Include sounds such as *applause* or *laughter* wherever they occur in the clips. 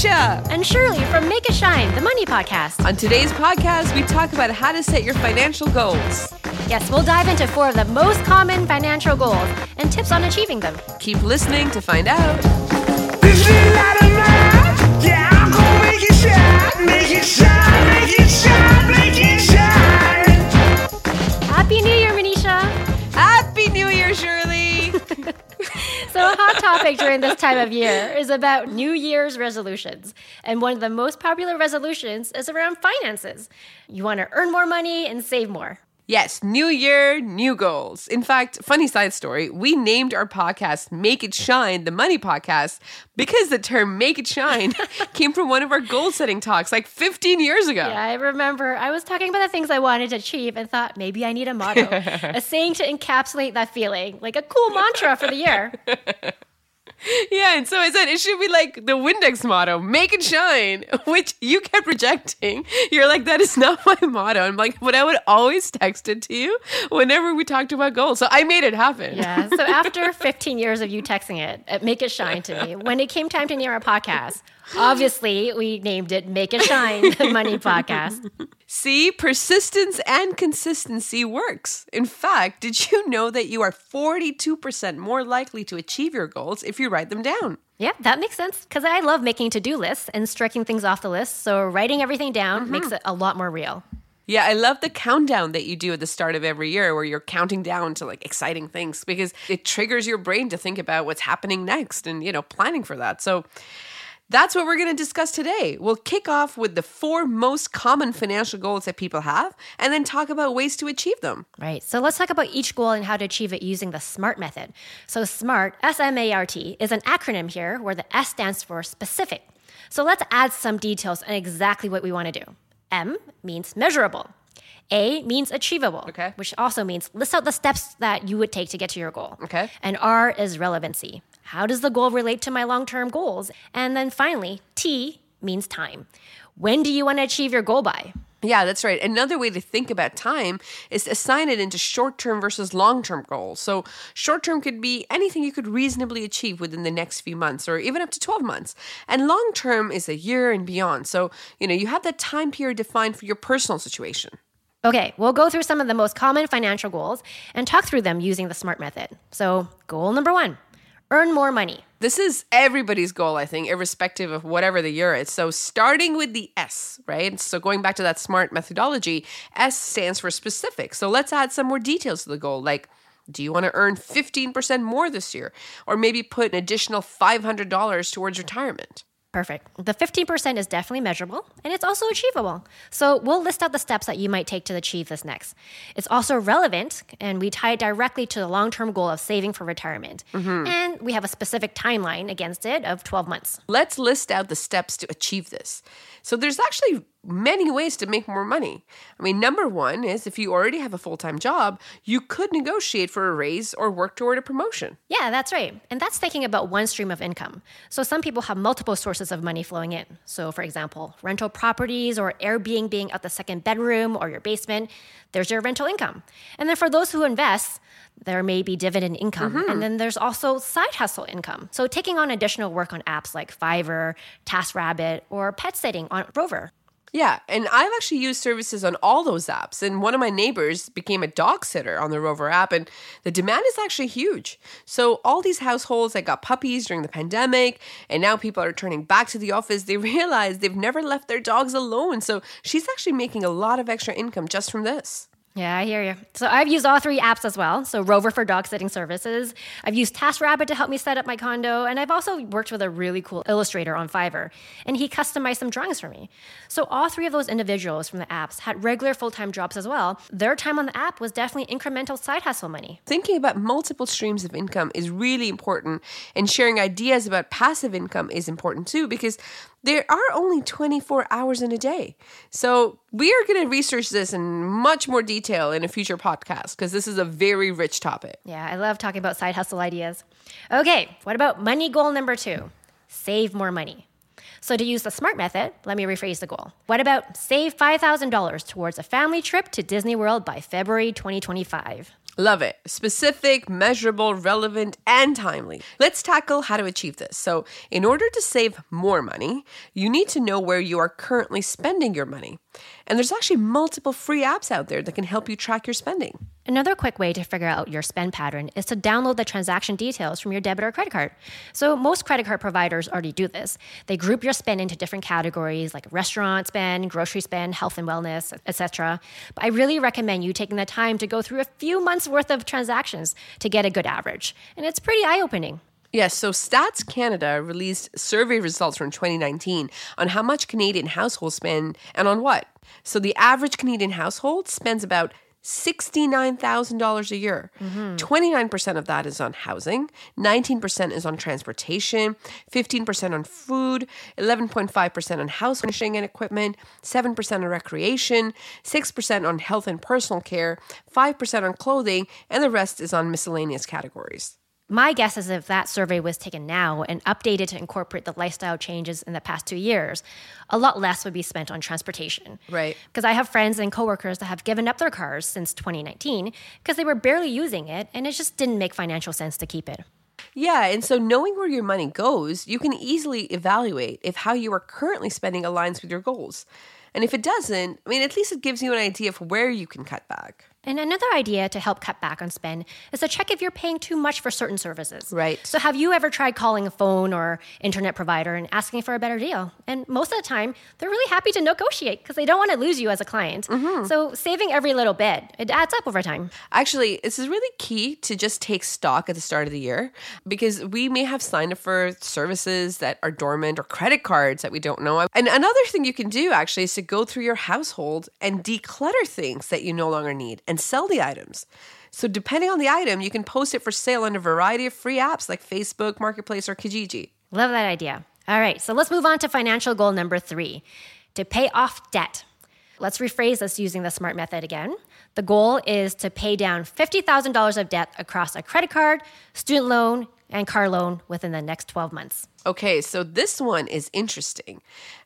Manisha. And Shirley from Make It Shine, the Money Podcast. On today's podcast, we talk about how to set your financial goals. Yes, we'll dive into four of the most common financial goals and tips on achieving them. Keep listening to find out. This little light of mine, yeah, I'm gonna make it shine, make it shine, make it shine, topic during this time of year is about New Year's resolutions. And one of the most popular resolutions is around finances. You want to earn more money and save more. yes, new year, new goals. In fact, funny side story, we named our podcast Make It Shine, the Money Podcast, because the term make it shine *laughs* came from one of our goal setting talks like 15 years ago. Yeah, I remember I was talking about the things I wanted to achieve and thought maybe I need a motto, *laughs* a saying to encapsulate that feeling, like a cool mantra for the year. *laughs* *laughs* Yeah, and so I said it should be like the Windex motto, make it shine, *laughs* which you kept rejecting. You're like, that is not *laughs* my motto. I'm like, but I would always text it to you whenever we talked about goals. So I made it happen. Yeah. So after 15 years of you texting it, it make it shine to me. When it came time to name our podcast, obviously we named it Make It Shine, the Money Podcast. See, persistence and consistency works. In fact, did you *laughs* know that you are 42% more likely to achieve your goals if you write them down? Yeah, that makes sense because I love making to do lists and striking things off the list. So writing everything down mm-hmm. makes it a lot more real. Yeah, I love the countdown that you do at the start of every year where you're counting down to like exciting things because it triggers your brain to think about what's happening next and, you know, planning for that. So that's what we're going to discuss today. We'll kick off with the four most common financial goals that people have and then talk about ways to achieve them. Right. So let's talk about each goal and how to achieve it using the SMART method. So SMART, S M A R T, is an acronym here where the S stands for specific. So let's add some details on exactly what we want to do. M means measurable. A means achievable, Okay. which also means list out the steps that you would take to get to your goal. Okay. And R is relevancy. How does the goal relate to my long term goals? And then finally, T means time. When do you want to achieve your goal by? Yeah, that's right. Another way to think about time is to assign it into short term versus long term goals. So, short term could be anything you could reasonably achieve within the next few months or even up to 12 months. And long term is a year and beyond. So, you know, you have that time period defined for your personal situation. Okay, we'll go through some of the most common financial goals and talk through them using the SMART method. So, goal number one earn more money. This is everybody's goal, I think, irrespective of whatever the year is. So, starting with the S, right? So, going back to that SMART methodology, S stands for specific. So, let's add some more details to the goal, like do you want to earn 15% more this year? Or maybe put an additional $500 towards retirement? Perfect. The 15% is definitely measurable and it's also achievable. So we'll list out the steps that you might take to achieve this next. It's also relevant and we tie it directly to the long term goal of saving for retirement. Mm-hmm. And we have a specific timeline against it of 12 months. Let's list out the steps to achieve this. So, there's actually many ways to make more money. I mean, number one is if you already have a full time job, you could negotiate for a raise or work toward a promotion. Yeah, that's right. And that's thinking about one stream of income. So some people have multiple sources of money flowing in. So, for example, rental properties or Airbnb being at the second bedroom or your basement, there's your rental income. And then for those who invest, there may be dividend income. And mm-hmm. then there's also side hustle income. So taking on additional work on apps like Fiverr, TaskRabbit, or pet sitting on Rover. Yeah, and I've actually used services on all those apps. And one of my neighbors became a dog sitter on the Rover app, and the demand is actually huge. So, all these households that got puppies during the pandemic, and now people are turning back to the office, they *laughs* realize they've never left their dogs alone. So, she's actually making a lot of extra income just from this. Yeah, I hear you. So I've used all three apps as well. So Rover for dog sitting services. I've used TaskRabbit to help me set up my condo, and I've also worked with a really cool illustrator on Fiverr, and he customized some drawings for me. So all three of those individuals from the apps had regular full-time jobs as well. Their time on the app was definitely incremental side hustle money. Thinking about multiple streams of income is really important, and sharing ideas about passive income is important too because there are only 24 hours in a day. So, we are going to research this in much more detail in a future podcast because this is a very rich topic. Yeah, I love talking about side hustle ideas. Okay, what about money goal number two? Save more money. So, to use the SMART method, let me rephrase the goal. What about save $5,000 towards a family trip to Disney World by February 2025? Love it. Specific, measurable, relevant, and timely. Let's tackle how to achieve this. So, in order to save more money, you need to know where you are currently spending your money. And there's actually multiple free apps out there that can help you track your spending. Another quick way to figure out your spend pattern is to download the transaction details from your debit or credit card. So, most credit card providers already do this. They group your spend into different categories like restaurant spend, grocery spend, health and wellness, etc. But I really recommend you taking the time to go through a few months worth of transactions to get a good average. And it's pretty eye opening. Yes, so Stats Canada released survey results from 2019 on how much Canadian households spend and on what. So the average Canadian household spends about $69,000 a year. Mm-hmm. 29% of that is on housing, 19% is on transportation, 15% on food, 11.5% on house furnishing and equipment, 7% on recreation, 6% on health and personal care, 5% on clothing, and the rest is on miscellaneous categories. My guess is if that survey was taken now and updated to incorporate the lifestyle changes in the past two years, a lot less would be spent on transportation. Right. Because I have friends and coworkers that have given up their cars since 2019 because they were barely using it and it just didn't make financial sense to keep it. Yeah, and so knowing where your money goes, you can easily evaluate if how you are currently spending aligns with your goals. And if it doesn't, I mean, at least it gives you an idea of where you can cut back. And another idea to help cut back on spend is to check if you're paying too much for certain services. Right. So, have you ever tried calling a phone or internet provider and asking for a better deal? And most of the time, they're really happy to negotiate because they don't want to lose you as a client. Mm-hmm. So, saving every little bit, it adds up over time. Actually, this is really key to just take stock at the start of the year because we may have signed up for services that are dormant or credit cards that we don't know. And another thing you can do actually is to go through your household and declutter things that you no longer need and sell the items. So, depending on the item, you can post it for sale on a variety of free apps like Facebook, Marketplace, or Kijiji. Love that idea. All right, so let's move on to financial goal number three to pay off debt. Let's rephrase this using the SMART method again. The goal is to pay down $50,000 of debt across a credit card, student loan, and car loan within the next 12 months. Okay, so this one is interesting.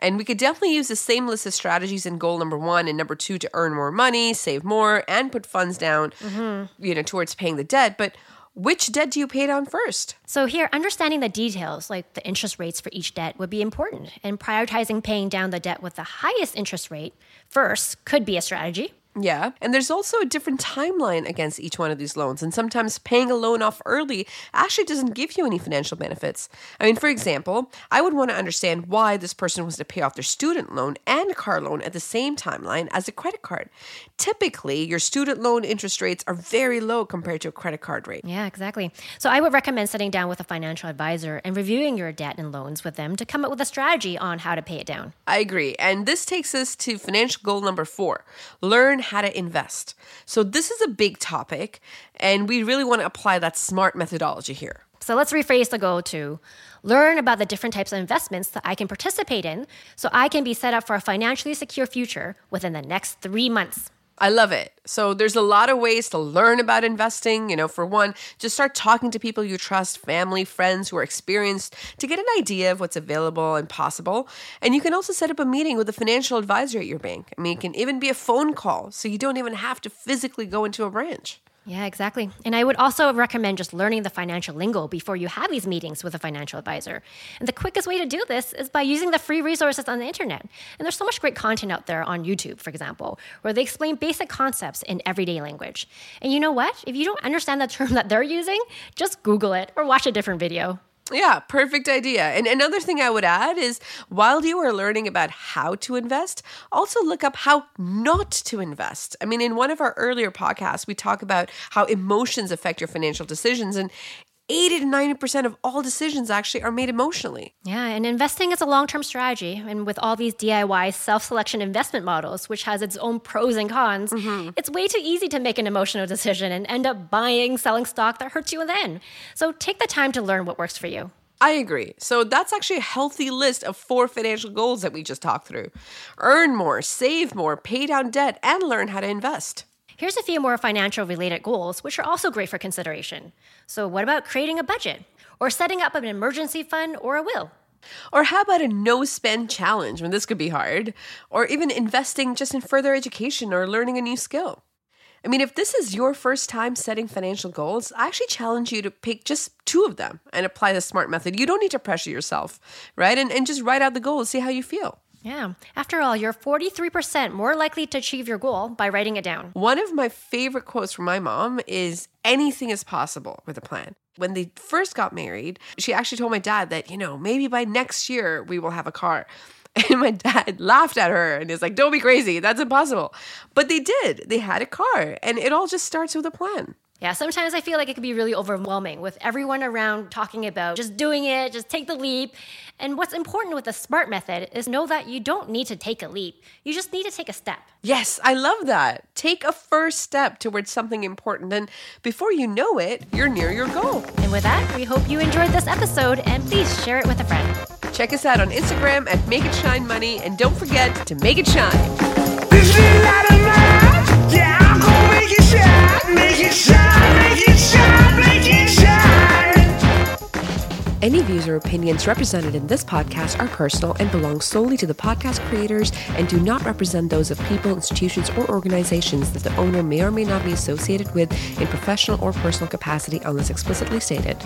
And we could definitely use the same list of strategies in goal number one and number two to earn more money, save more, and put funds down, mm-hmm. you know, towards paying the debt. But which debt do you pay down first? So, here, understanding the details, like the interest rates for each debt, would be important. And prioritizing paying down the debt with the highest interest rate first could be a strategy. Yeah. And there's also a different timeline against each one of these loans. And sometimes paying a loan off early actually doesn't give you any financial benefits. I mean, for example, I would want to understand why this person was to pay off their student loan and car loan at the same timeline as a credit card. Typically, your student loan interest rates are very low compared to a credit card rate. Yeah, exactly. So I would recommend sitting down with a financial advisor and reviewing your debt and loans with them to come up with a strategy on how to pay it down. I agree. And this takes us to financial goal number four learn how to invest. So, this is a big topic, and we really want to apply that smart methodology here. So let's rephrase the goal to learn about the different types of investments that I can participate in so I can be set up for a financially secure future within the next three months. I love it. So there's a lot of ways to learn about investing. You know, for one, just start talking to people you trust, family, friends who are experienced to get an idea of what's available and possible. And you can also set up a meeting with a financial advisor at your bank. I mean, it can even be a phone call, so you don't even have to physically go into a branch. Yeah, exactly. And I would also recommend just learning the financial lingo before you have these meetings with a financial advisor. And the quickest way to do this is by using the free resources on the internet. And there's so much great content out there on YouTube, for example, where they explain basic concepts in everyday language. And you know what? If you don't understand the term *laughs* that they're using, just Google it or watch a different video. Yeah, perfect idea. And another thing I would add is while you are learning about how to invest, also look up how not to invest. I mean, in one of our earlier podcasts, we talk about how emotions affect your financial decisions, and 80 to 90% of all decisions actually are made emotionally. Yeah, and investing is a long term strategy. And with all these DIY self selection investment models, which has its own pros and cons, mm-hmm. it's way too easy to make an emotional decision and end up buying, selling stock that hurts you in the end. So take the time to learn what works for you. I agree. So that's actually a healthy list of four financial goals that we just talked through earn more, save more, pay down debt, and learn how to invest. Here's a few more financial related goals, which are also great for consideration. So, what about creating a budget or setting up an emergency fund or a will? Or how about a no spend challenge when this could be hard? Or even investing just in further education or learning a new skill. I mean, if this is your first time setting financial goals, I actually challenge you to pick just two of them and apply the SMART method. You don't need to pressure yourself, right? And, and just write out the goals, see how you feel. Yeah. After all, you're 43% more likely to achieve your goal by writing it down. One of my favorite quotes from my mom is anything is possible with a plan. When they first got married, she actually told my dad that, you know, maybe by next year we will have a car. *laughs* And my dad *laughs* laughed at her and is like, don't be crazy. That's impossible. But they did. They had a car. And it all just starts with a plan. Yeah, sometimes I feel like it can be really overwhelming with everyone around talking about just doing it, just take the leap. And what's important with the SMART method is know that you don't need to take a leap. You just need to take a step. Yes, I love that. Take a first step towards something important. And before you know it, you're near your goal. And with that, we hope you enjoyed this episode and please share it with a friend. Check us out on Instagram at Make It Shine Money. And don't forget to make it shine. Any views or opinions represented in this podcast are personal and belong solely to the podcast creators and do not represent those of people, institutions, or organizations that the owner may or may not be associated with in professional or personal capacity unless explicitly stated.